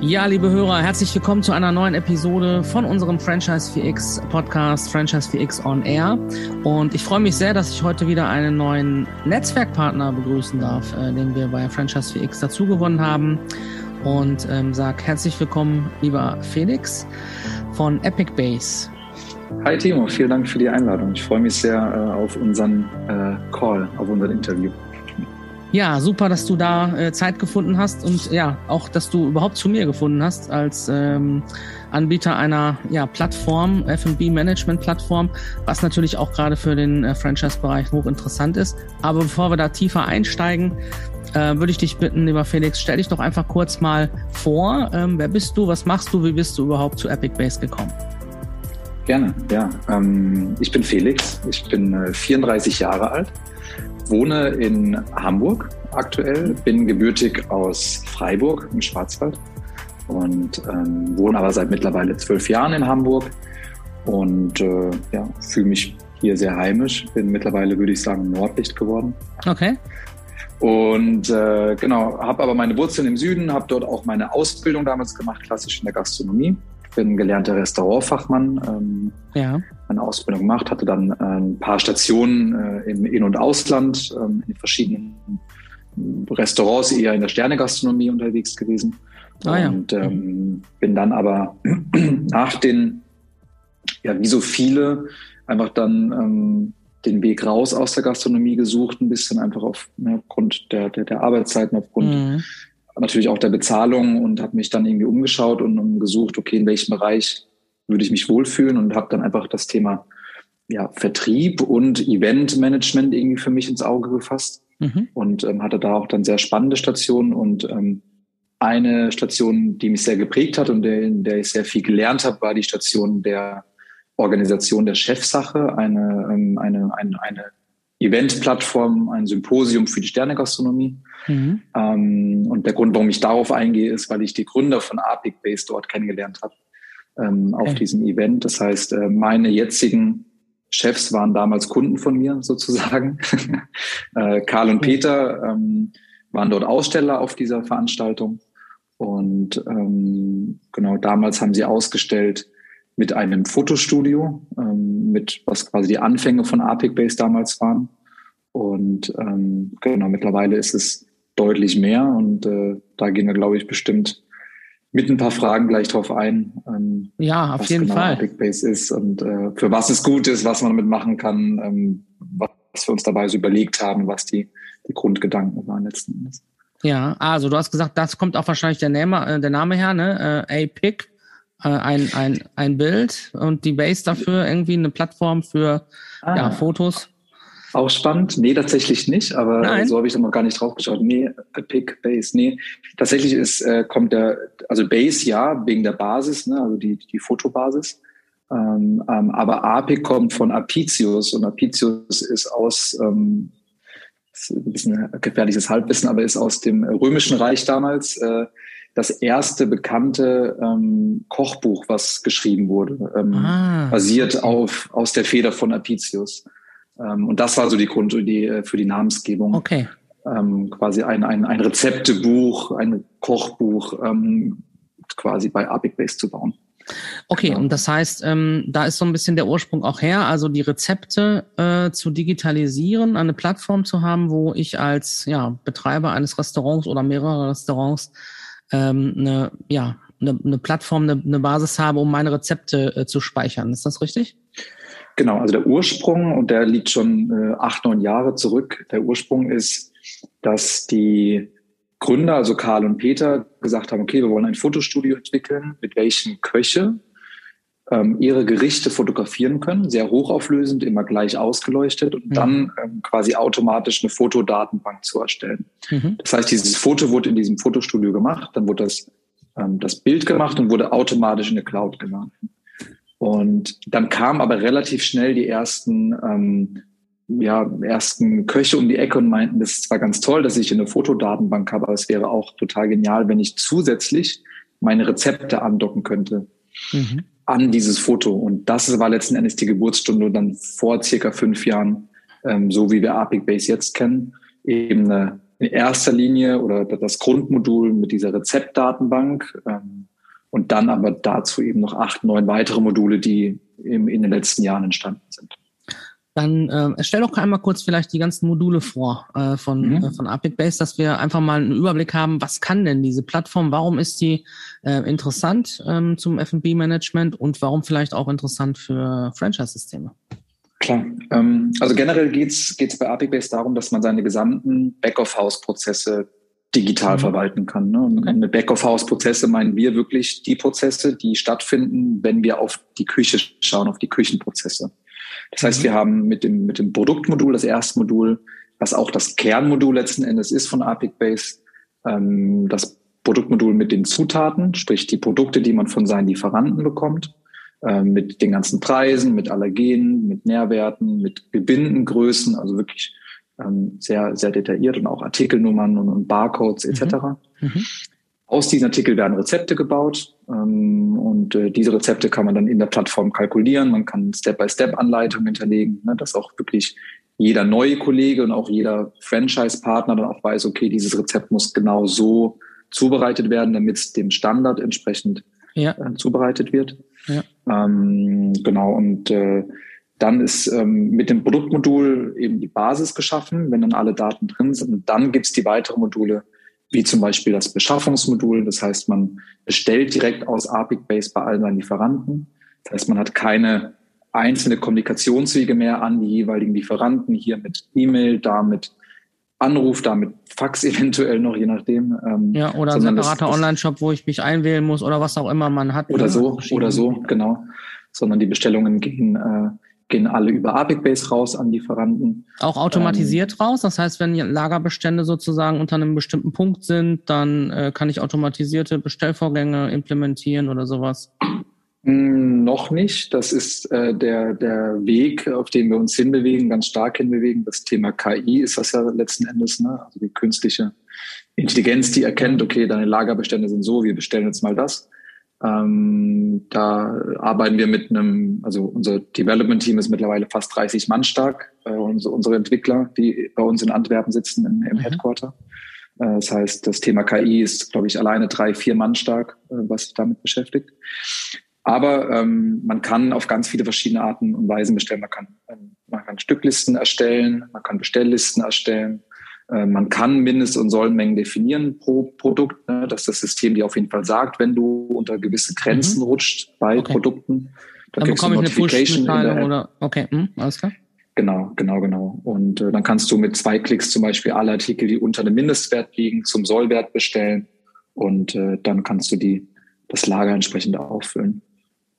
Ja, liebe Hörer, herzlich willkommen zu einer neuen Episode von unserem Franchise 4X Podcast Franchise 4X On Air. Und ich freue mich sehr, dass ich heute wieder einen neuen Netzwerkpartner begrüßen darf, äh, den wir bei Franchise 4X dazugewonnen haben. Und ähm, sag herzlich willkommen, lieber Felix von Epic Base. Hi Timo, vielen Dank für die Einladung. Ich freue mich sehr äh, auf unseren äh, Call, auf unser Interview. Ja, super, dass du da äh, Zeit gefunden hast und ja, auch, dass du überhaupt zu mir gefunden hast als ähm, Anbieter einer ja, Plattform, F&B Management Plattform, was natürlich auch gerade für den äh, Franchise-Bereich hochinteressant ist. Aber bevor wir da tiefer einsteigen, äh, würde ich dich bitten, lieber Felix, stell dich doch einfach kurz mal vor. Ähm, wer bist du? Was machst du? Wie bist du überhaupt zu Epic Base gekommen? Gerne, ja. Ähm, ich bin Felix. Ich bin äh, 34 Jahre alt wohne in Hamburg aktuell, bin gebürtig aus Freiburg im Schwarzwald und ähm, wohne aber seit mittlerweile zwölf Jahren in Hamburg und äh, ja, fühle mich hier sehr heimisch. Bin mittlerweile, würde ich sagen, Nordlicht geworden. Okay. Und äh, genau, habe aber meine Wurzeln im Süden, habe dort auch meine Ausbildung damals gemacht, klassisch in der Gastronomie bin gelernter Restaurantfachmann, ähm, ja. Eine Ausbildung gemacht, hatte dann äh, ein paar Stationen äh, im In- und Ausland, ähm, in verschiedenen Restaurants, eher in der Sternegastronomie unterwegs gewesen. Ah, ja. Und ähm, bin dann aber nach den, ja, wie so viele, einfach dann ähm, den Weg raus aus der Gastronomie gesucht, ein bisschen einfach ne, aufgrund der, der, der Arbeitszeiten, aufgrund mhm natürlich auch der Bezahlung und habe mich dann irgendwie umgeschaut und, und gesucht, okay, in welchem Bereich würde ich mich wohlfühlen und habe dann einfach das Thema ja, Vertrieb und Eventmanagement irgendwie für mich ins Auge gefasst mhm. und ähm, hatte da auch dann sehr spannende Stationen und ähm, eine Station, die mich sehr geprägt hat und in der ich sehr viel gelernt habe, war die Station der Organisation der Chefsache, eine, ähm, eine, eine, eine Eventplattform, ein Symposium für die Sternegastronomie. Mhm. Ähm, und der Grund, warum ich darauf eingehe, ist, weil ich die Gründer von Arctic Base dort kennengelernt habe ähm, okay. auf diesem Event. Das heißt, äh, meine jetzigen Chefs waren damals Kunden von mir sozusagen. äh, Karl und Peter ähm, waren dort Aussteller auf dieser Veranstaltung. Und ähm, genau damals haben sie ausgestellt mit einem Fotostudio, ähm, mit was quasi die Anfänge von Apic Base damals waren. Und ähm, genau, mittlerweile ist es deutlich mehr und äh, da gehen wir, glaube ich, bestimmt mit ein paar Fragen gleich drauf ein. Ähm, ja, auf jeden genau Fall. Big Base ist und äh, für was es gut ist, was man damit machen kann, ähm, was wir uns dabei so überlegt haben, was die, die Grundgedanken waren letzten Endes. Ja, also du hast gesagt, das kommt auch wahrscheinlich der Name, äh, der Name her, ne? Äh, A-Pick, äh, ein, ein, ein Bild und die Base dafür irgendwie eine Plattform für ah. ja, Fotos. Auch spannend? Nee, tatsächlich nicht, aber Nein. so habe ich da noch gar nicht drauf geschaut. Nee, Pick, Base, nee. Tatsächlich ist, äh, kommt der, also Base ja, wegen der Basis, ne, also die, die Fotobasis. Ähm, ähm, aber APIC kommt von Apicius und Apicius ist aus, ähm, ist ein bisschen gefährliches Halbwissen, aber ist aus dem Römischen Reich damals äh, das erste bekannte ähm, Kochbuch, was geschrieben wurde, ähm, ah, basiert auf aus der Feder von Apicius. Ähm, und das war so die Grundidee für die Namensgebung. Okay. Ähm, quasi ein, ein, ein Rezeptebuch, ein Kochbuch ähm, quasi bei Apic Base zu bauen. Okay, genau. und das heißt, ähm, da ist so ein bisschen der Ursprung auch her, also die Rezepte äh, zu digitalisieren, eine Plattform zu haben, wo ich als ja, Betreiber eines Restaurants oder mehrerer Restaurants ähm, eine, ja, eine, eine Plattform, eine, eine Basis habe, um meine Rezepte äh, zu speichern. Ist das richtig? Genau, also der Ursprung, und der liegt schon äh, acht, neun Jahre zurück, der Ursprung ist, dass die Gründer, also Karl und Peter, gesagt haben, okay, wir wollen ein Fotostudio entwickeln, mit welchen Köche ähm, ihre Gerichte fotografieren können, sehr hochauflösend, immer gleich ausgeleuchtet und mhm. dann ähm, quasi automatisch eine Fotodatenbank zu erstellen. Mhm. Das heißt, dieses Foto wurde in diesem Fotostudio gemacht, dann wurde das, ähm, das Bild gemacht und wurde automatisch in eine Cloud geladen. Und dann kamen aber relativ schnell die ersten, ähm, ja, ersten Köche um die Ecke und meinten, das ist zwar ganz toll, dass ich eine Fotodatenbank habe, aber es wäre auch total genial, wenn ich zusätzlich meine Rezepte andocken könnte mhm. an dieses Foto. Und das war letzten Endes die Geburtsstunde dann vor circa fünf Jahren, ähm, so wie wir Apic Base jetzt kennen, eben eine, in erster Linie oder das Grundmodul mit dieser Rezeptdatenbank ähm, und dann aber dazu eben noch acht, neun weitere Module, die im, in den letzten Jahren entstanden sind. Dann äh, stell doch einmal kurz vielleicht die ganzen Module vor äh, von, mhm. äh, von Epic Base, dass wir einfach mal einen Überblick haben, was kann denn diese Plattform, warum ist die äh, interessant ähm, zum F&B-Management und warum vielleicht auch interessant für Franchise-Systeme? Klar. Ähm, also generell geht's geht's bei Epic Base darum, dass man seine gesamten Back-of-House-Prozesse digital mhm. verwalten kann. Ne? Und okay. mit Back-of-House-Prozesse meinen wir wirklich die Prozesse, die stattfinden, wenn wir auf die Küche schauen, auf die Küchenprozesse. Das heißt, mhm. wir haben mit dem, mit dem Produktmodul, das erste Modul, was auch das Kernmodul letzten Endes ist von Epic Base, ähm, das Produktmodul mit den Zutaten, sprich die Produkte, die man von seinen Lieferanten bekommt, äh, mit den ganzen Preisen, mit Allergenen, mit Nährwerten, mit Gebindengrößen, also wirklich ähm, sehr, sehr detailliert und auch Artikelnummern und, und Barcodes etc. Mhm. Mhm. Aus diesen Artikeln werden Rezepte gebaut ähm, und äh, diese Rezepte kann man dann in der Plattform kalkulieren. Man kann Step-by-Step-Anleitungen hinterlegen, ne, dass auch wirklich jeder neue Kollege und auch jeder Franchise-Partner dann auch weiß, okay, dieses Rezept muss genau so zubereitet werden, damit es dem Standard entsprechend ja. äh, zubereitet wird. Ja. Ähm, genau, und äh, dann ist ähm, mit dem Produktmodul eben die Basis geschaffen, wenn dann alle Daten drin sind. Und dann gibt's die weiteren Module, wie zum Beispiel das Beschaffungsmodul. Das heißt, man bestellt direkt aus Apic Base bei allen seinen Lieferanten. Das heißt, man hat keine einzelne Kommunikationswege mehr an die jeweiligen Lieferanten, hier mit E-Mail, da mit Anruf, da mit Fax eventuell noch, je nachdem. Ähm, ja, oder ein separater Online-Shop, wo ich mich einwählen muss oder was auch immer man hat. Oder ne? so, oder so, genau. Sondern die Bestellungen gehen äh, gehen alle über Apic Base raus an Lieferanten. Auch automatisiert ähm, raus? Das heißt, wenn Lagerbestände sozusagen unter einem bestimmten Punkt sind, dann äh, kann ich automatisierte Bestellvorgänge implementieren oder sowas? Hm, noch nicht. Das ist äh, der, der Weg, auf den wir uns hinbewegen, ganz stark hinbewegen. Das Thema KI ist das ja letzten Endes, ne? also die künstliche Intelligenz, die erkennt, okay, deine Lagerbestände sind so, wir bestellen jetzt mal das. Ähm, da arbeiten wir mit einem, also unser Development-Team ist mittlerweile fast 30 Mann stark, äh, unsere, unsere Entwickler, die bei uns in Antwerpen sitzen im, im mhm. Headquarter. Äh, das heißt, das Thema KI ist, glaube ich, alleine drei, vier Mann stark, äh, was sich damit beschäftigt. Aber ähm, man kann auf ganz viele verschiedene Arten und Weisen bestellen. Man kann, ähm, man kann Stücklisten erstellen, man kann Bestelllisten erstellen, man kann Mindest- und Sollmengen definieren pro Produkt, ne, dass das System dir auf jeden Fall sagt, wenn du unter gewisse Grenzen mhm. rutscht bei okay. Produkten. Dann, dann bekomme ich eine Push-Mitteilung oder okay, hm, alles klar. Genau, genau, genau. Und äh, dann kannst du mit zwei Klicks zum Beispiel alle Artikel, die unter dem Mindestwert liegen, zum Sollwert bestellen und äh, dann kannst du die das Lager entsprechend auffüllen.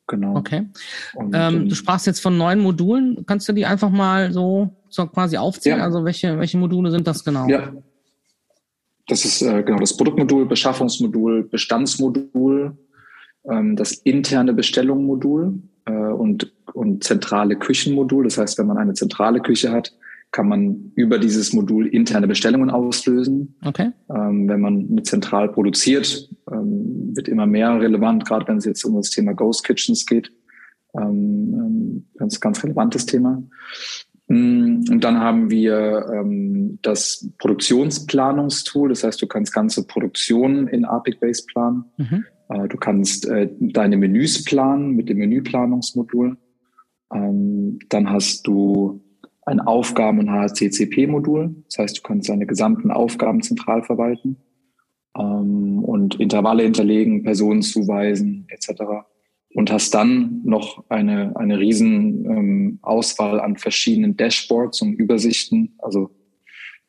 Genau. Okay. Und, ähm, du ähm, sprachst jetzt von neun Modulen. Kannst du die einfach mal so, so quasi aufzählen? Ja. Also welche, welche Module sind das genau? Ja. Das ist äh, genau das Produktmodul, Beschaffungsmodul, Bestandsmodul, ähm, das interne Bestellungsmodul äh, und, und zentrale Küchenmodul. Das heißt, wenn man eine zentrale Küche hat, kann man über dieses Modul interne Bestellungen auslösen. Okay. Ähm, wenn man zentral produziert, ähm, wird immer mehr relevant, gerade wenn es jetzt um das Thema Ghost Kitchens geht. Ähm, ähm ganz, ganz relevantes Thema. Mm, und dann haben wir ähm, das Produktionsplanungstool. Das heißt, du kannst ganze Produktionen in Apic Base planen. Mhm. Äh, du kannst äh, deine Menüs planen mit dem Menüplanungsmodul. Ähm, dann hast du ein Aufgaben- und HCCP-Modul. Das heißt, du kannst deine gesamten Aufgaben zentral verwalten ähm, und Intervalle hinterlegen, Personen zuweisen etc. Und hast dann noch eine, eine riesen ähm, Auswahl an verschiedenen Dashboards und Übersichten, also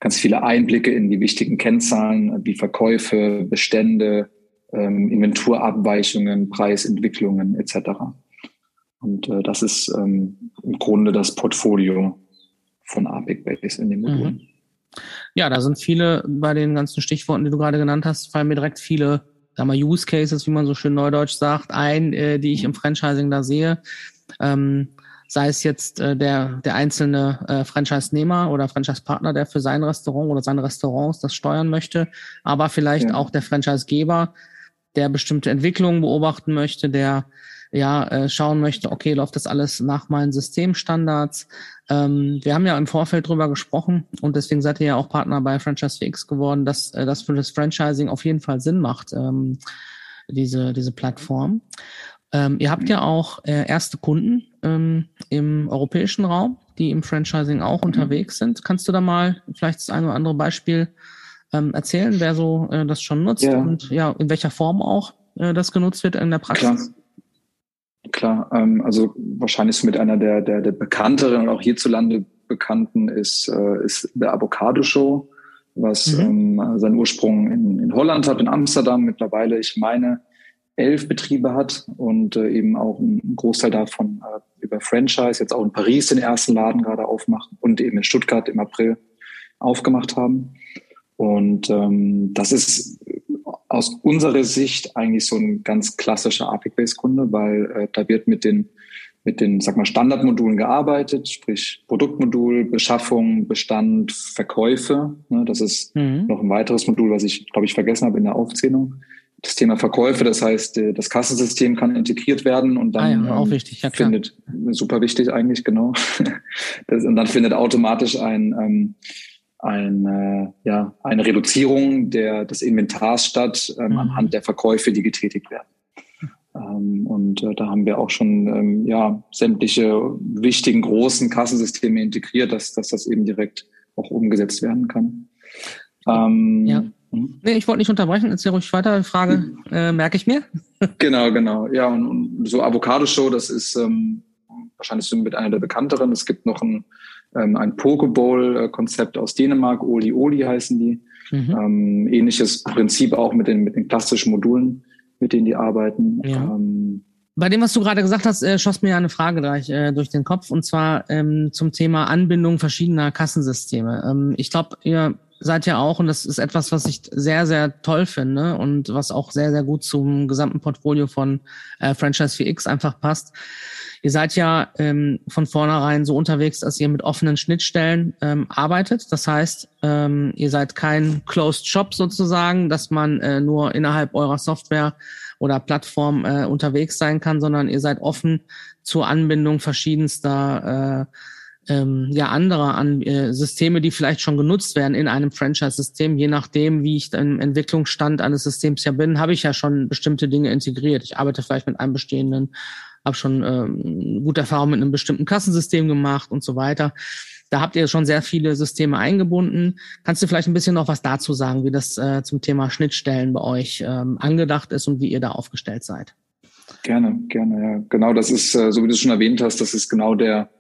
ganz viele Einblicke in die wichtigen Kennzahlen, wie Verkäufe, Bestände, ähm, Inventurabweichungen, Preisentwicklungen etc. Und äh, das ist ähm, im Grunde das Portfolio von Apic Base in den Modulen. Mhm. Ja, da sind viele bei den ganzen Stichworten, die du gerade genannt hast, fallen mir direkt viele sag mal, Use Cases, wie man so schön neudeutsch sagt, ein, äh, die ich im Franchising da sehe. Ähm, sei es jetzt äh, der, der einzelne äh, Franchise-Nehmer oder Franchise-Partner, der für sein Restaurant oder seine Restaurants das steuern möchte, aber vielleicht ja. auch der Franchise-Geber, der bestimmte Entwicklungen beobachten möchte, der ja äh, schauen möchte, okay, läuft das alles nach meinen Systemstandards? Ähm, wir haben ja im Vorfeld drüber gesprochen und deswegen seid ihr ja auch Partner bei Franchise FX geworden, dass äh, das für das Franchising auf jeden Fall Sinn macht, ähm, diese, diese Plattform. Ähm, ihr habt ja auch äh, erste Kunden ähm, im europäischen Raum, die im Franchising auch mhm. unterwegs sind. Kannst du da mal vielleicht das eine oder andere Beispiel ähm, erzählen, wer so äh, das schon nutzt ja. und ja, in welcher Form auch äh, das genutzt wird in der Praxis? Klar, Klar ähm, also wahrscheinlich mit einer der, der, der bekannteren und auch hierzulande bekannten ist, äh, ist der Avocado Show, was mhm. ähm, seinen Ursprung in, in Holland hat, in Amsterdam mittlerweile, ich meine, elf Betriebe hat und äh, eben auch einen Großteil davon äh, über Franchise, jetzt auch in Paris den ersten Laden gerade aufmachen und eben in Stuttgart im April aufgemacht haben. Und ähm, das ist aus unserer Sicht eigentlich so ein ganz klassischer APIC-Based-Kunde, weil äh, da wird mit den mit den, sag mal, Standardmodulen gearbeitet, sprich Produktmodul, Beschaffung, Bestand, Verkäufe. Ne, das ist mhm. noch ein weiteres Modul, was ich, glaube ich, vergessen habe in der Aufzählung das Thema Verkäufe, das heißt, äh, das Kassensystem kann integriert werden und dann ah ja, auch ähm, wichtig, ja, klar. findet super wichtig eigentlich genau. das, und dann findet automatisch ein, ähm, ein äh, ja eine Reduzierung der des Inventars statt ähm, mhm. anhand der Verkäufe, die getätigt werden. Ähm, und äh, da haben wir auch schon ähm, ja sämtliche wichtigen großen Kassensysteme integriert, dass dass das eben direkt auch umgesetzt werden kann. Ähm, ja. Mhm. Nee, ich wollte nicht unterbrechen. Erzähl ruhig weiter. Frage äh, merke ich mir. genau, genau. Ja, und, und so Avocado Show, das ist ähm, wahrscheinlich so mit einer der bekannteren. Es gibt noch ein, ähm, ein Pokeball-Konzept aus Dänemark. Oli Oli heißen die. Mhm. Ähm, ähnliches Prinzip auch mit den, mit den klassischen Modulen, mit denen die arbeiten. Ja. Ähm, bei dem, was du gerade gesagt hast, äh, schoss mir ja eine Frage gleich äh, durch den Kopf und zwar ähm, zum Thema Anbindung verschiedener Kassensysteme. Ähm, ich glaube, ihr seid ja auch, und das ist etwas, was ich sehr, sehr toll finde und was auch sehr, sehr gut zum gesamten Portfolio von äh, Franchise 4X einfach passt. Ihr seid ja ähm, von vornherein so unterwegs, dass ihr mit offenen Schnittstellen ähm, arbeitet. Das heißt, ähm, ihr seid kein Closed Shop sozusagen, dass man äh, nur innerhalb eurer Software oder Plattform äh, unterwegs sein kann, sondern ihr seid offen zur Anbindung verschiedenster äh, ähm, ja andere an äh, Systeme, die vielleicht schon genutzt werden in einem Franchise-System, je nachdem, wie ich im Entwicklungsstand eines Systems ja bin, habe ich ja schon bestimmte Dinge integriert. Ich arbeite vielleicht mit einem bestehenden, habe schon ähm, gute Erfahrungen mit einem bestimmten Kassensystem gemacht und so weiter. Da habt ihr schon sehr viele Systeme eingebunden. Kannst du vielleicht ein bisschen noch was dazu sagen, wie das äh, zum Thema Schnittstellen bei euch ähm, angedacht ist und wie ihr da aufgestellt seid? Gerne, gerne, ja. Genau, das ist, äh, so wie du es schon erwähnt hast, das ist genau der,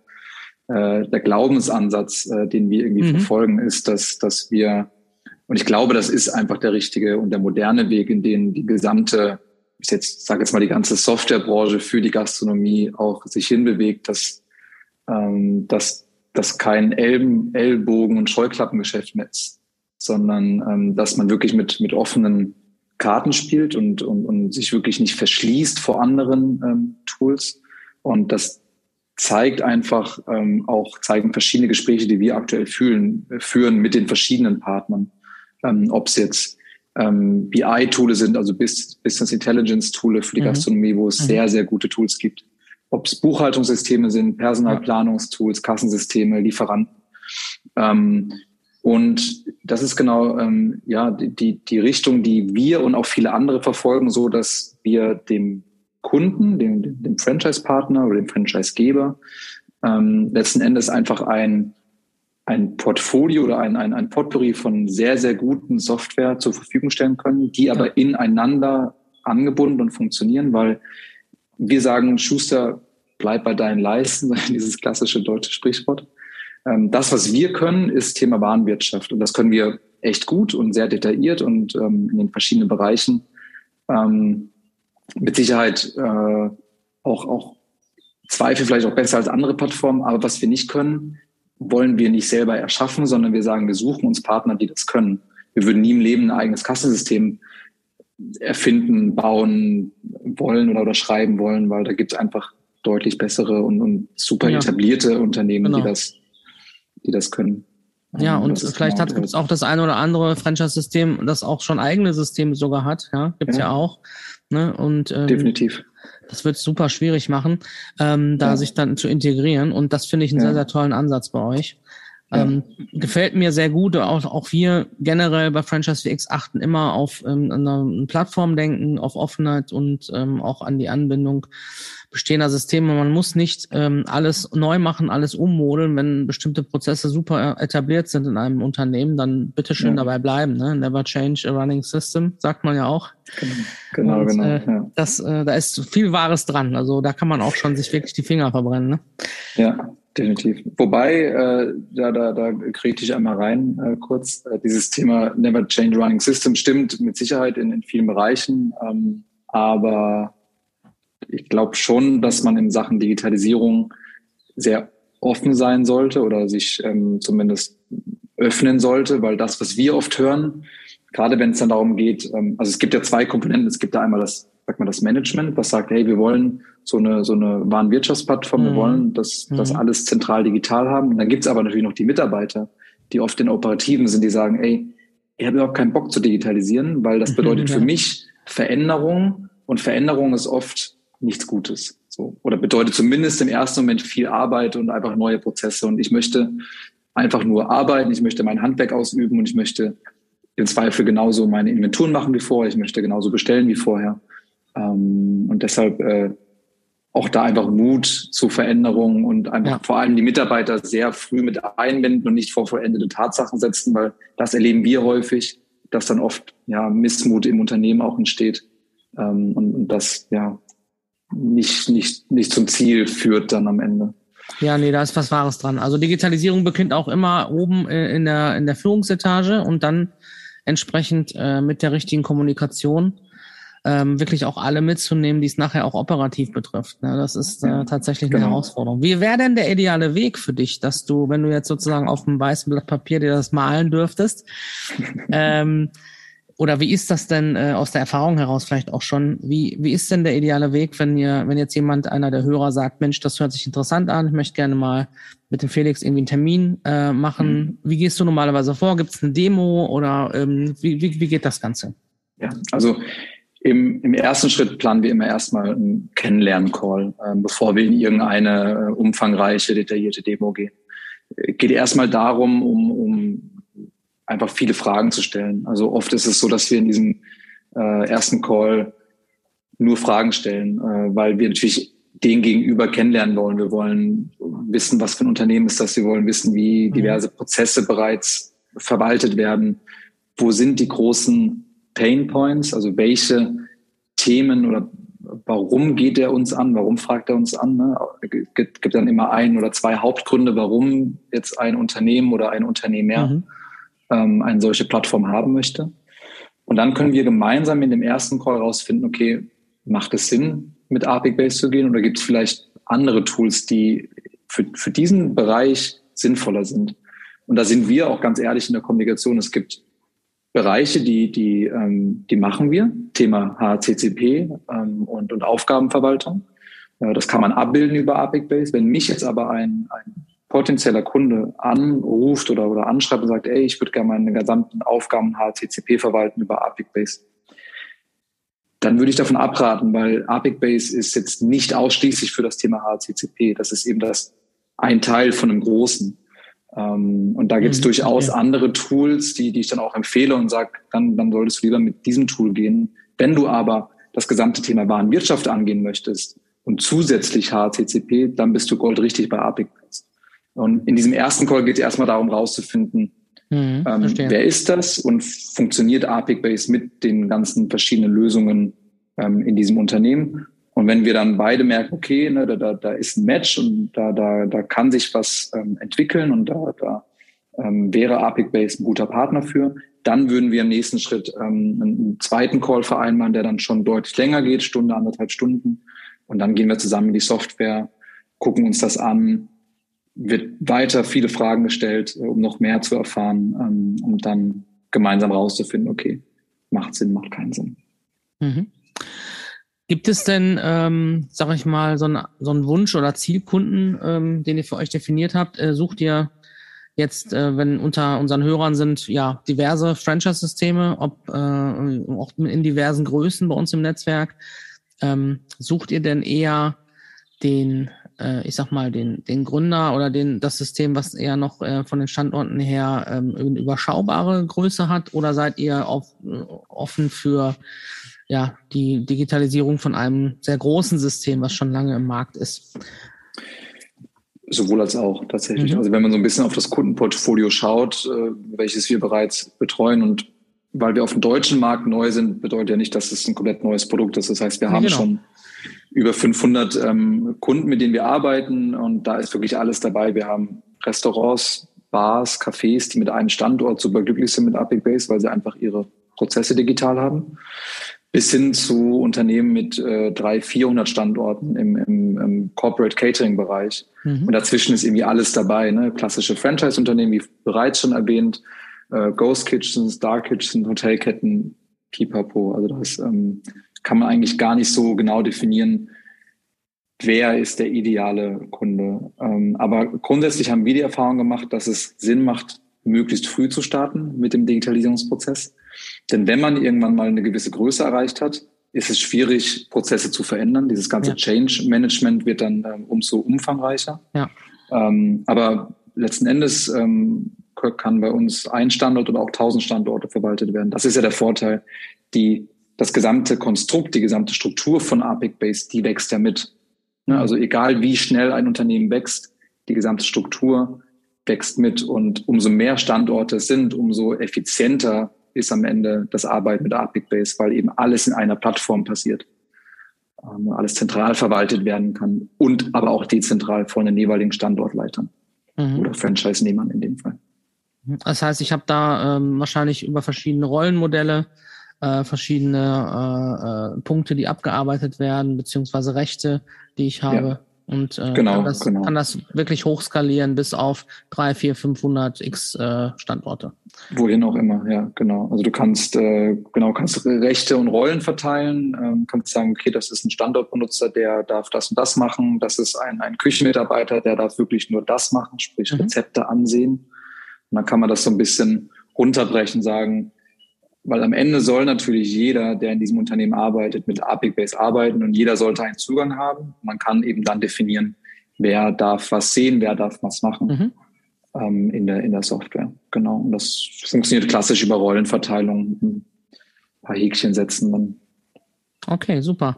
äh, der Glaubensansatz, äh, den wir irgendwie mhm. verfolgen, ist, dass, dass wir, und ich glaube, das ist einfach der richtige und der moderne Weg, in den die gesamte, ich jetzt sage jetzt mal die ganze Softwarebranche für die Gastronomie auch sich hinbewegt, dass, ähm, dass das kein Elben, Ellbogen und Scheuklappengeschäft mehr ist, sondern ähm, dass man wirklich mit, mit offenen Karten spielt und, und, und sich wirklich nicht verschließt vor anderen ähm, Tools und dass zeigt einfach ähm, auch, zeigen verschiedene Gespräche, die wir aktuell fühlen, führen mit den verschiedenen Partnern. Ähm, Ob es jetzt ähm, BI-Tools sind, also Business Intelligence-Tools für die mhm. Gastronomie, wo es mhm. sehr, sehr gute Tools gibt. Ob es Buchhaltungssysteme sind, Personalplanungstools, Kassensysteme, Lieferanten. Ähm, und das ist genau ähm, ja die, die Richtung, die wir und auch viele andere verfolgen, so dass wir dem Kunden, dem, dem Franchise-Partner oder dem Franchise-Geber, ähm, letzten Endes einfach ein, ein Portfolio oder ein, ein, ein Potpourri von sehr, sehr guten Software zur Verfügung stellen können, die aber ja. ineinander angebunden und funktionieren, weil wir sagen, Schuster, bleib bei deinen Leisten, dieses klassische deutsche Sprichwort. Ähm, das, was wir können, ist Thema Warenwirtschaft und das können wir echt gut und sehr detailliert und ähm, in den verschiedenen Bereichen. Ähm, mit Sicherheit äh, auch, auch Zweifel vielleicht auch besser als andere Plattformen, aber was wir nicht können, wollen wir nicht selber erschaffen, sondern wir sagen, wir suchen uns Partner, die das können. Wir würden nie im Leben ein eigenes Kassensystem erfinden, bauen wollen oder, oder schreiben wollen, weil da gibt es einfach deutlich bessere und, und super ja. etablierte Unternehmen, genau. die das, die das können. Ja, und vielleicht genau gibt es auch das eine oder andere Franchise-System, das auch schon eigene Systeme sogar hat. Ja, gibt's ja, ja auch. Ne? Und, ähm, Definitiv. Das wird super schwierig machen, ähm, da ja. sich dann zu integrieren. Und das finde ich einen ja. sehr, sehr tollen Ansatz bei euch. Ähm, gefällt mir sehr gut. Auch, auch wir generell bei Franchise VX achten immer auf ähm, eine Plattform denken, auf Offenheit und ähm, auch an die Anbindung bestehender Systeme. Man muss nicht ähm, alles neu machen, alles ummodeln. Wenn bestimmte Prozesse super etabliert sind in einem Unternehmen, dann bitteschön ja. dabei bleiben. Ne? Never change a running system, sagt man ja auch. Genau, und, genau. Äh, ja. das, äh, da ist viel Wahres dran. Also da kann man auch schon sich wirklich die Finger verbrennen. Ne? Ja, Definitiv. Wobei, äh, da, da, da kriege ich einmal rein äh, kurz. Äh, dieses Thema Never Change Running System stimmt mit Sicherheit in, in vielen Bereichen. Ähm, aber ich glaube schon, dass man in Sachen Digitalisierung sehr offen sein sollte oder sich ähm, zumindest öffnen sollte, weil das, was wir oft hören, gerade wenn es dann darum geht, ähm, also es gibt ja zwei Komponenten. Es gibt da einmal das, sagt man, das Management, was sagt, hey, wir wollen so eine, so eine Warenwirtschaftsplattform. Mhm. Wir wollen das, das mhm. alles zentral digital haben. Und dann gibt's aber natürlich noch die Mitarbeiter, die oft in Operativen sind, die sagen, ey, ich habe überhaupt keinen Bock zu digitalisieren, weil das bedeutet für mich Veränderung und Veränderung ist oft nichts Gutes. So. Oder bedeutet zumindest im ersten Moment viel Arbeit und einfach neue Prozesse. Und ich möchte einfach nur arbeiten, ich möchte mein Handwerk ausüben und ich möchte im Zweifel genauso meine Inventuren machen wie vorher, ich möchte genauso bestellen wie vorher. Ähm, und deshalb äh, auch da einfach Mut zu Veränderungen und einfach ja. vor allem die Mitarbeiter sehr früh mit einbinden und nicht vor vollendete Tatsachen setzen, weil das erleben wir häufig, dass dann oft ja Missmut im Unternehmen auch entsteht ähm, und, und das ja nicht, nicht, nicht zum Ziel führt dann am Ende. Ja, nee, da ist was Wahres dran. Also Digitalisierung beginnt auch immer oben äh, in der, in der Führungsetage und dann entsprechend äh, mit der richtigen Kommunikation ähm, wirklich auch alle mitzunehmen, die es nachher auch operativ betrifft. Ne? Das ist äh, tatsächlich eine genau. Herausforderung. Wie wäre denn der ideale Weg für dich, dass du, wenn du jetzt sozusagen auf einem weißen Blatt Papier dir das malen dürftest, ähm, oder wie ist das denn äh, aus der Erfahrung heraus vielleicht auch schon? Wie, wie ist denn der ideale Weg, wenn ihr, wenn jetzt jemand, einer der Hörer sagt, Mensch, das hört sich interessant an, ich möchte gerne mal mit dem Felix irgendwie einen Termin äh, machen. Mhm. Wie gehst du normalerweise vor? Gibt es eine Demo oder ähm, wie, wie, wie geht das Ganze? Ja, also im, Im ersten Schritt planen wir immer erstmal einen Kennenlernen-Call, äh, bevor wir in irgendeine äh, umfangreiche, detaillierte Demo gehen. Geht erstmal darum, um, um einfach viele Fragen zu stellen. Also oft ist es so, dass wir in diesem äh, ersten Call nur Fragen stellen, äh, weil wir natürlich den Gegenüber kennenlernen wollen. Wir wollen wissen, was für ein Unternehmen ist das. Wir wollen wissen, wie mhm. diverse Prozesse bereits verwaltet werden. Wo sind die großen Pain Points, also welche Themen oder warum geht er uns an, warum fragt er uns an. Ne? Es gibt, gibt dann immer ein oder zwei Hauptgründe, warum jetzt ein Unternehmen oder ein Unternehmer mhm. ähm, eine solche Plattform haben möchte. Und dann können wir gemeinsam in dem ersten Call rausfinden, okay, macht es Sinn, mit Arctic Base zu gehen oder gibt es vielleicht andere Tools, die für, für diesen Bereich sinnvoller sind? Und da sind wir auch ganz ehrlich in der Kommunikation. Es gibt Bereiche, die, die, ähm, die machen wir. Thema HCCP ähm, und, und Aufgabenverwaltung. Äh, das kann man abbilden über Apic Base. Wenn mich jetzt aber ein, ein potenzieller Kunde anruft oder, oder anschreibt und sagt, ey, ich würde gerne meine gesamten Aufgaben HCCP verwalten über Apic Base, dann würde ich davon abraten, weil Apic Base ist jetzt nicht ausschließlich für das Thema HCCP. Das ist eben das ein Teil von einem großen. Ähm, und da gibt es mhm, durchaus okay. andere Tools, die, die ich dann auch empfehle und sage, dann, dann solltest du lieber mit diesem Tool gehen. Wenn du aber das gesamte Thema Warenwirtschaft angehen möchtest und zusätzlich HCCP, dann bist du goldrichtig bei Apic. Und in diesem ersten Call geht es erstmal darum, rauszufinden, mhm, ähm, wer ist das und funktioniert Apic Base mit den ganzen verschiedenen Lösungen ähm, in diesem Unternehmen und wenn wir dann beide merken, okay, ne, da, da, da ist ein Match und da, da, da kann sich was ähm, entwickeln und da, da ähm, wäre Apic Base ein guter Partner für, dann würden wir im nächsten Schritt ähm, einen zweiten Call vereinbaren, der dann schon deutlich länger geht, Stunde, anderthalb Stunden. Und dann gehen wir zusammen in die Software, gucken uns das an, wird weiter viele Fragen gestellt, äh, um noch mehr zu erfahren, ähm, um dann gemeinsam rauszufinden, okay, macht Sinn, macht keinen Sinn. Mhm. Gibt es denn, ähm, sag ich mal, so, ein, so einen Wunsch oder Zielkunden, ähm, den ihr für euch definiert habt? Äh, sucht ihr jetzt, äh, wenn unter unseren Hörern sind ja diverse Franchise-Systeme, ob äh, auch in diversen Größen bei uns im Netzwerk, ähm, sucht ihr denn eher den, äh, ich sag mal, den, den Gründer oder den, das System, was eher noch äh, von den Standorten her ähm, eine überschaubare Größe hat? Oder seid ihr auf, offen für ja, die Digitalisierung von einem sehr großen System, was schon lange im Markt ist? Sowohl als auch tatsächlich. Mhm. Also wenn man so ein bisschen auf das Kundenportfolio schaut, äh, welches wir bereits betreuen und weil wir auf dem deutschen Markt neu sind, bedeutet ja nicht, dass es ein komplett neues Produkt ist. Das heißt, wir haben genau. schon über 500 ähm, Kunden, mit denen wir arbeiten und da ist wirklich alles dabei. Wir haben Restaurants, Bars, Cafés, die mit einem Standort super glücklich sind mit Base, weil sie einfach ihre Prozesse digital haben, bis hin zu Unternehmen mit äh, 300, 400 Standorten im, im, im Corporate Catering Bereich. Mhm. Und dazwischen ist irgendwie alles dabei. Ne? Klassische Franchise-Unternehmen, wie bereits schon erwähnt, äh, Ghost Kitchens, Dark Kitchens, Hotelketten, Pipapo. Also das ähm, kann man eigentlich gar nicht so genau definieren, wer ist der ideale Kunde. Ähm, aber grundsätzlich haben wir die Erfahrung gemacht, dass es Sinn macht, möglichst früh zu starten mit dem Digitalisierungsprozess. Denn wenn man irgendwann mal eine gewisse Größe erreicht hat, ist es schwierig, Prozesse zu verändern. Dieses ganze ja. Change Management wird dann ähm, umso umfangreicher. Ja. Ähm, aber letzten Endes ähm, kann bei uns ein Standort oder auch tausend Standorte verwaltet werden. Das ist ja der Vorteil. Die, das gesamte Konstrukt, die gesamte Struktur von APIC Base, die wächst ja mit. Ne, also egal wie schnell ein Unternehmen wächst, die gesamte Struktur wächst mit und umso mehr Standorte es sind, umso effizienter ist am Ende das Arbeiten mit APIC Base, weil eben alles in einer Plattform passiert. Ähm, alles zentral verwaltet werden kann und aber auch dezentral von den jeweiligen Standortleitern mhm. oder Franchise-Nehmern in dem Fall. Das heißt, ich habe da ähm, wahrscheinlich über verschiedene Rollenmodelle, äh, verschiedene äh, äh, Punkte, die abgearbeitet werden, beziehungsweise Rechte, die ich habe. Ja. Und äh, genau, kann, das, genau. kann das wirklich hochskalieren bis auf drei, vier, 500 x äh, Standorte. Wohin auch immer, ja, genau. Also du kannst äh, genau kannst Rechte und Rollen verteilen, ähm, kannst sagen, okay, das ist ein Standortbenutzer, der darf das und das machen. Das ist ein, ein Küchenmitarbeiter, der darf wirklich nur das machen, sprich mhm. Rezepte ansehen. Und dann kann man das so ein bisschen runterbrechen, sagen, weil am Ende soll natürlich jeder, der in diesem Unternehmen arbeitet, mit APIC Base arbeiten und jeder sollte einen Zugang haben. Man kann eben dann definieren, wer darf was sehen, wer darf was machen mhm. ähm, in, der, in der Software. Genau. Und das funktioniert klassisch über Rollenverteilung, ein paar Häkchen setzen dann. Okay, super.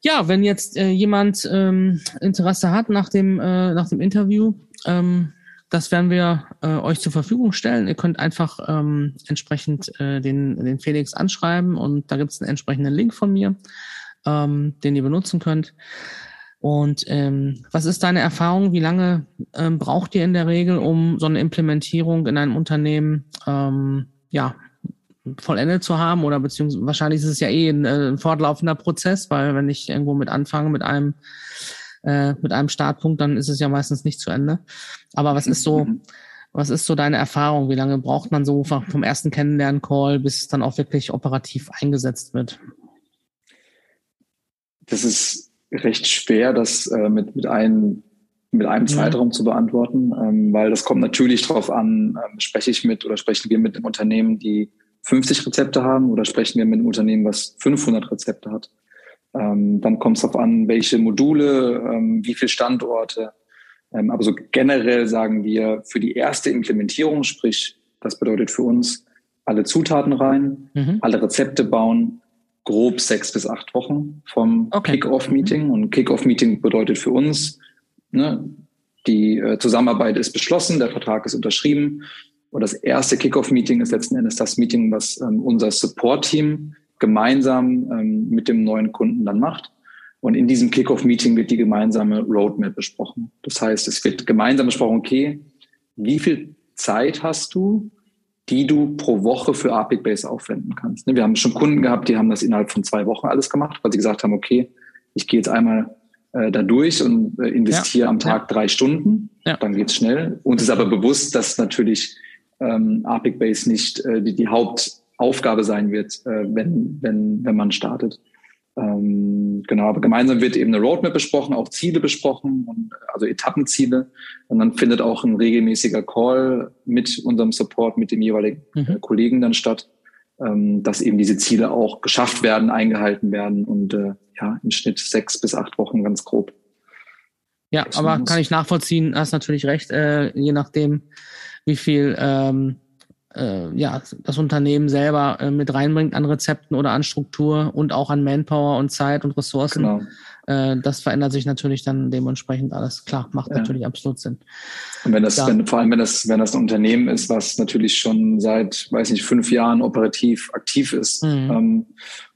Ja, wenn jetzt äh, jemand ähm, Interesse hat nach dem, äh, nach dem Interview, ähm, das werden wir äh, euch zur Verfügung stellen. Ihr könnt einfach ähm, entsprechend äh, den, den Felix anschreiben und da gibt es einen entsprechenden Link von mir, ähm, den ihr benutzen könnt. Und ähm, was ist deine Erfahrung? Wie lange ähm, braucht ihr in der Regel, um so eine Implementierung in einem Unternehmen ähm, ja, vollendet zu haben? Oder beziehungsweise wahrscheinlich ist es ja eh ein, äh, ein fortlaufender Prozess, weil wenn ich irgendwo mit anfange mit einem äh, mit einem Startpunkt, dann ist es ja meistens nicht zu Ende. Aber was ist so, mhm. was ist so deine Erfahrung? Wie lange braucht man so vom ersten Kennenlernen-Call, bis es dann auch wirklich operativ eingesetzt wird? Das ist recht schwer, das äh, mit, mit einem mit einem Zeitraum zu beantworten, ähm, weil das kommt natürlich darauf an, ähm, spreche ich mit oder sprechen wir mit einem Unternehmen, die 50 Rezepte haben oder sprechen wir mit einem Unternehmen, was 500 Rezepte hat. Ähm, dann kommt es darauf an, welche Module, ähm, wie viele Standorte. Ähm, aber so generell sagen wir für die erste Implementierung, sprich, das bedeutet für uns alle Zutaten rein, mhm. alle Rezepte bauen, grob sechs bis acht Wochen vom okay. Kick-Off-Meeting. Und Kick-Off-Meeting bedeutet für uns, ne, die äh, Zusammenarbeit ist beschlossen, der Vertrag ist unterschrieben. Und das erste Kick-Off-Meeting ist letzten Endes das Meeting, was ähm, unser Support-Team gemeinsam ähm, mit dem neuen Kunden dann macht. Und in diesem Kickoff-Meeting wird die gemeinsame Roadmap besprochen. Das heißt, es wird gemeinsam besprochen, okay, wie viel Zeit hast du, die du pro Woche für Apic Base aufwenden kannst. Ne, wir haben schon Kunden gehabt, die haben das innerhalb von zwei Wochen alles gemacht, weil sie gesagt haben, okay, ich gehe jetzt einmal äh, da durch und äh, investiere ja, am Tag ja. drei Stunden, ja. dann geht's schnell. Uns ist aber bewusst, dass natürlich ähm, Apic Base nicht äh, die, die Haupt Aufgabe sein wird, äh, wenn, wenn, wenn man startet. Ähm, genau, aber gemeinsam wird eben eine Roadmap besprochen, auch Ziele besprochen, und, also Etappenziele. Und dann findet auch ein regelmäßiger Call mit unserem Support, mit dem jeweiligen mhm. Kollegen dann statt, ähm, dass eben diese Ziele auch geschafft werden, eingehalten werden und äh, ja, im Schnitt sechs bis acht Wochen ganz grob. Ja, aber kann ich nachvollziehen, hast natürlich recht, äh, je nachdem, wie viel ähm, äh, ja, das Unternehmen selber äh, mit reinbringt an Rezepten oder an Struktur und auch an Manpower und Zeit und Ressourcen. Genau. Äh, das verändert sich natürlich dann dementsprechend alles. Klar, macht ja. natürlich absolut Sinn. Und wenn das, ja. wenn, vor allem wenn das, wenn das ein Unternehmen ist, was natürlich schon seit, weiß nicht, fünf Jahren operativ aktiv ist mhm. ähm,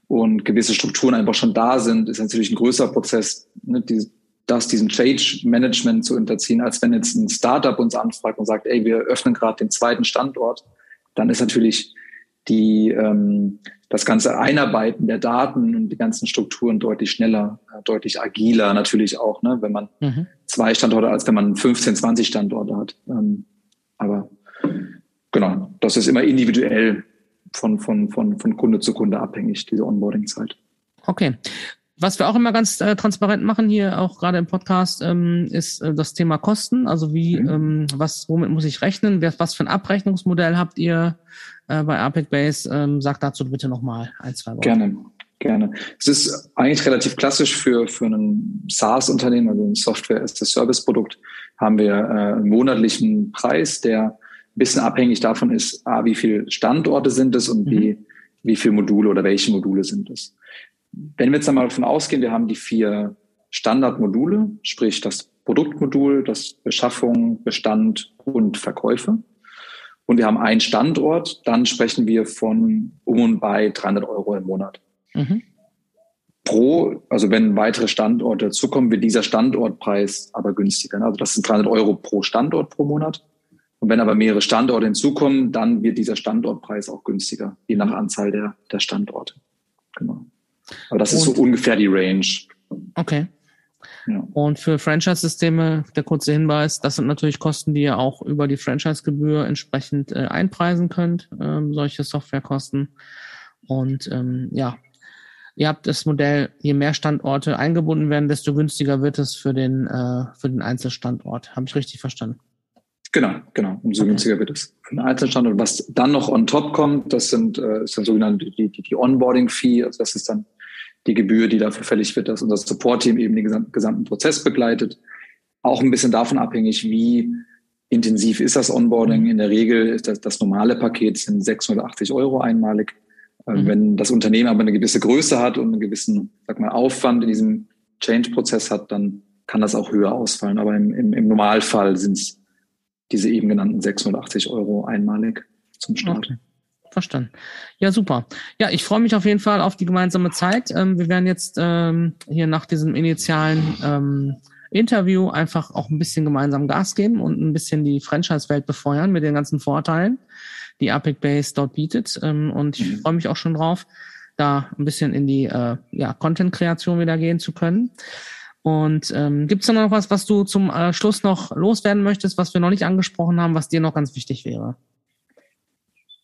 und gewisse Strukturen einfach schon da sind, ist natürlich ein größerer Prozess, ne, die, das diesem Change Management zu unterziehen, als wenn jetzt ein Startup uns anfragt und sagt, ey, wir öffnen gerade den zweiten Standort dann ist natürlich die, ähm, das ganze Einarbeiten der Daten und die ganzen Strukturen deutlich schneller, äh, deutlich agiler natürlich auch, ne, wenn man mhm. zwei Standorte als wenn man 15, 20 Standorte hat. Ähm, aber genau, das ist immer individuell von, von, von, von Kunde zu Kunde abhängig, diese Onboarding-Zeit. Okay. Was wir auch immer ganz äh, transparent machen hier, auch gerade im Podcast, ähm, ist äh, das Thema Kosten. Also wie, mhm. ähm, was, womit muss ich rechnen? Was für ein Abrechnungsmodell habt ihr äh, bei Apex Base? Ähm, sagt dazu bitte nochmal ein, zwei Worte. Gerne, gerne. Es ist eigentlich relativ klassisch für, für ein SaaS-Unternehmen, also ein Software-as-a-Service-Produkt, haben wir äh, einen monatlichen Preis, der ein bisschen abhängig davon ist, A, wie viele Standorte sind es und mhm. wie, wie viele Module oder welche Module sind es. Wenn wir jetzt einmal davon ausgehen, wir haben die vier Standardmodule, sprich das Produktmodul, das Beschaffung, Bestand und Verkäufe. Und wir haben einen Standort, dann sprechen wir von um und bei 300 Euro im Monat. Mhm. Pro, also wenn weitere Standorte dazukommen, wird dieser Standortpreis aber günstiger. Also das sind 300 Euro pro Standort pro Monat. Und wenn aber mehrere Standorte hinzukommen, dann wird dieser Standortpreis auch günstiger, je nach Anzahl der, der Standorte. Genau. Aber das ist so ungefähr die Range. Okay. Ja. Und für Franchise-Systeme, der kurze Hinweis, das sind natürlich Kosten, die ihr auch über die Franchise-Gebühr entsprechend äh, einpreisen könnt, ähm, solche Softwarekosten. Und ähm, ja, ihr habt das Modell, je mehr Standorte eingebunden werden, desto günstiger wird es für den, äh, für den Einzelstandort. Habe ich richtig verstanden? Genau, genau. Umso okay. günstiger wird es für den Einzelstandort. Was dann noch on top kommt, das sind, äh, ist dann sogenannte die, die, die Onboarding-Fee. Also das ist dann die Gebühr, die dafür fällig wird, dass unser Support-Team eben den gesamten Prozess begleitet. Auch ein bisschen davon abhängig, wie intensiv ist das Onboarding. In der Regel ist das, das normale Paket sind 680 Euro einmalig. Äh, mhm. Wenn das Unternehmen aber eine gewisse Größe hat und einen gewissen, sag mal, Aufwand in diesem Change-Prozess hat, dann kann das auch höher ausfallen. Aber im, im, im Normalfall sind es diese eben genannten 680 Euro einmalig zum Start. Okay. Verstanden. Ja, super. Ja, ich freue mich auf jeden Fall auf die gemeinsame Zeit. Ähm, wir werden jetzt ähm, hier nach diesem initialen ähm, Interview einfach auch ein bisschen gemeinsam Gas geben und ein bisschen die Franchise-Welt befeuern mit den ganzen Vorteilen, die Epic Base dort bietet. Ähm, und ich mhm. freue mich auch schon drauf, da ein bisschen in die äh, ja, Content-Kreation wieder gehen zu können. Und ähm, gibt es da noch was, was du zum äh, Schluss noch loswerden möchtest, was wir noch nicht angesprochen haben, was dir noch ganz wichtig wäre?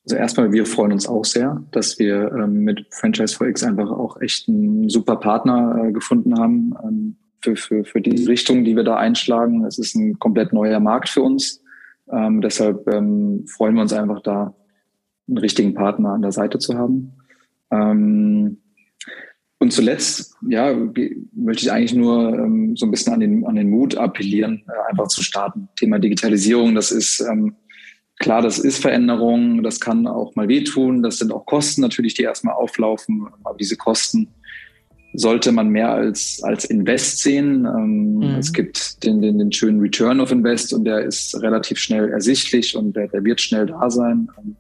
Also erstmal, wir freuen uns auch sehr, dass wir ähm, mit Franchise 4X einfach auch echt einen super Partner äh, gefunden haben ähm, für, für, für die Richtung, die wir da einschlagen. Es ist ein komplett neuer Markt für uns. Ähm, deshalb ähm, freuen wir uns einfach da, einen richtigen Partner an der Seite zu haben. Ähm, und zuletzt, ja, möchte ich eigentlich nur ähm, so ein bisschen an den, an den Mut appellieren, äh, einfach zu starten. Thema Digitalisierung, das ist Klar, das ist Veränderung, das kann auch mal wehtun, das sind auch Kosten natürlich, die erstmal auflaufen, aber diese Kosten sollte man mehr als, als Invest sehen. Ähm, mhm. Es gibt den, den, den schönen Return of Invest und der ist relativ schnell ersichtlich und der, der wird schnell da sein. Ähm,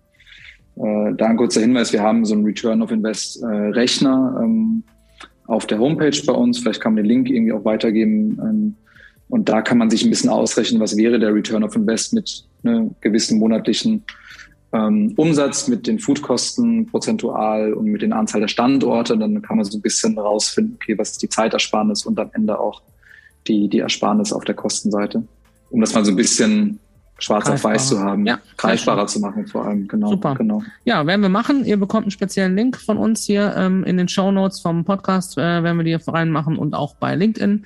äh, da ein kurzer Hinweis, wir haben so einen Return of Invest äh, Rechner ähm, auf der Homepage bei uns. Vielleicht kann man den Link irgendwie auch weitergeben. Und da kann man sich ein bisschen ausrechnen, was wäre der Return of Invest mit ne, gewissen monatlichen ähm, Umsatz, mit den Foodkosten prozentual und mit den Anzahl der Standorte. Dann kann man so ein bisschen rausfinden, okay, was ist die Zeitersparnis und am Ende auch die, die Ersparnis auf der Kostenseite. Um das mal so ein bisschen schwarz auf weiß zu haben, ja, greifbarer zu machen vor allem. Genau, Super. Genau. Ja, werden wir machen. Ihr bekommt einen speziellen Link von uns hier ähm, in den Show Notes vom Podcast, äh, werden wir die hier reinmachen und auch bei LinkedIn.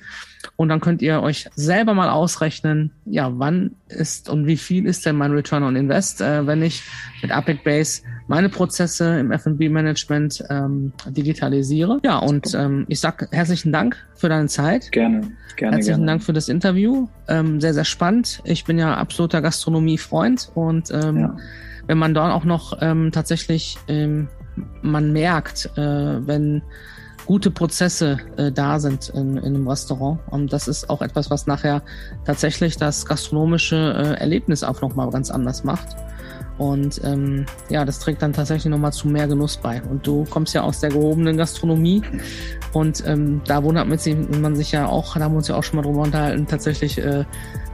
Und dann könnt ihr euch selber mal ausrechnen, ja, wann ist und wie viel ist denn mein Return on Invest, äh, wenn ich mit Epic Base meine Prozesse im F&B-Management ähm, digitalisiere. Ja, und ähm, ich sag herzlichen Dank für deine Zeit. Gerne, gerne. Herzlichen gerne. Dank für das Interview. Ähm, sehr, sehr spannend. Ich bin ja absoluter Gastronomie-Freund und ähm, ja. wenn man dort auch noch ähm, tatsächlich ähm, man merkt, äh, wenn gute Prozesse äh, da sind in, in einem Restaurant. Und das ist auch etwas, was nachher tatsächlich das gastronomische äh, Erlebnis auch nochmal ganz anders macht. Und ähm, ja, das trägt dann tatsächlich nochmal zu mehr Genuss bei. Und du kommst ja aus der gehobenen Gastronomie. Und ähm, da wundert man sich ja auch, da haben wir uns ja auch schon mal drüber unterhalten, tatsächlich, äh,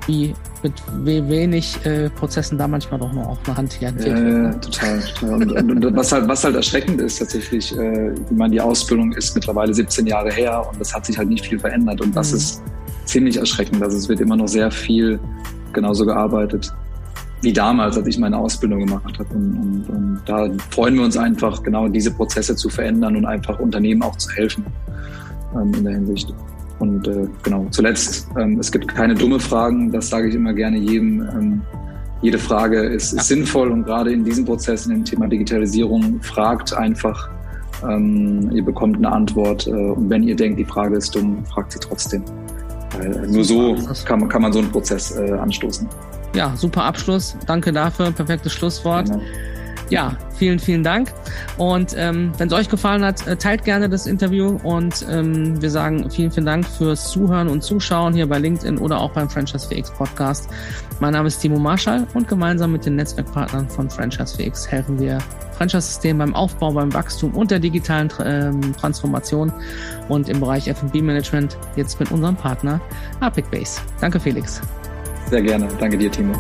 wie mit wenig äh, Prozessen da manchmal doch noch auch eine Hand hier Ja, ja, total. total. Und, und, was, halt, was halt erschreckend ist tatsächlich, äh, ich meine, die Ausbildung ist mittlerweile 17 Jahre her und das hat sich halt nicht viel verändert. Und das mhm. ist ziemlich erschreckend. Also es wird immer noch sehr viel genauso gearbeitet wie damals, als ich meine Ausbildung gemacht habe. Und, und, und, da freuen wir uns einfach, genau diese Prozesse zu verändern und einfach Unternehmen auch zu helfen ähm, in der Hinsicht. Und äh, genau, zuletzt, ähm, es gibt keine dumme Fragen, das sage ich immer gerne jedem. Ähm, jede Frage ist, ist sinnvoll und gerade in diesem Prozess, in dem Thema Digitalisierung, fragt einfach, ähm, ihr bekommt eine Antwort äh, und wenn ihr denkt, die Frage ist dumm, fragt sie trotzdem. Weil äh, nur so kann, kann man so einen Prozess äh, anstoßen ja, super Abschluss. Danke dafür. Perfektes Schlusswort. Genau. Ja, vielen, vielen Dank. Und ähm, wenn es euch gefallen hat, äh, teilt gerne das Interview und ähm, wir sagen vielen, vielen Dank fürs Zuhören und Zuschauen hier bei LinkedIn oder auch beim Franchise VX Podcast. Mein Name ist Timo Marschall und gemeinsam mit den Netzwerkpartnern von Franchise VX helfen wir Franchise-System beim Aufbau, beim Wachstum und der digitalen ähm, Transformation und im Bereich F&B Management jetzt mit unserem Partner Apic Base. Danke, Felix. Sehr gerne. Danke dir, Timo.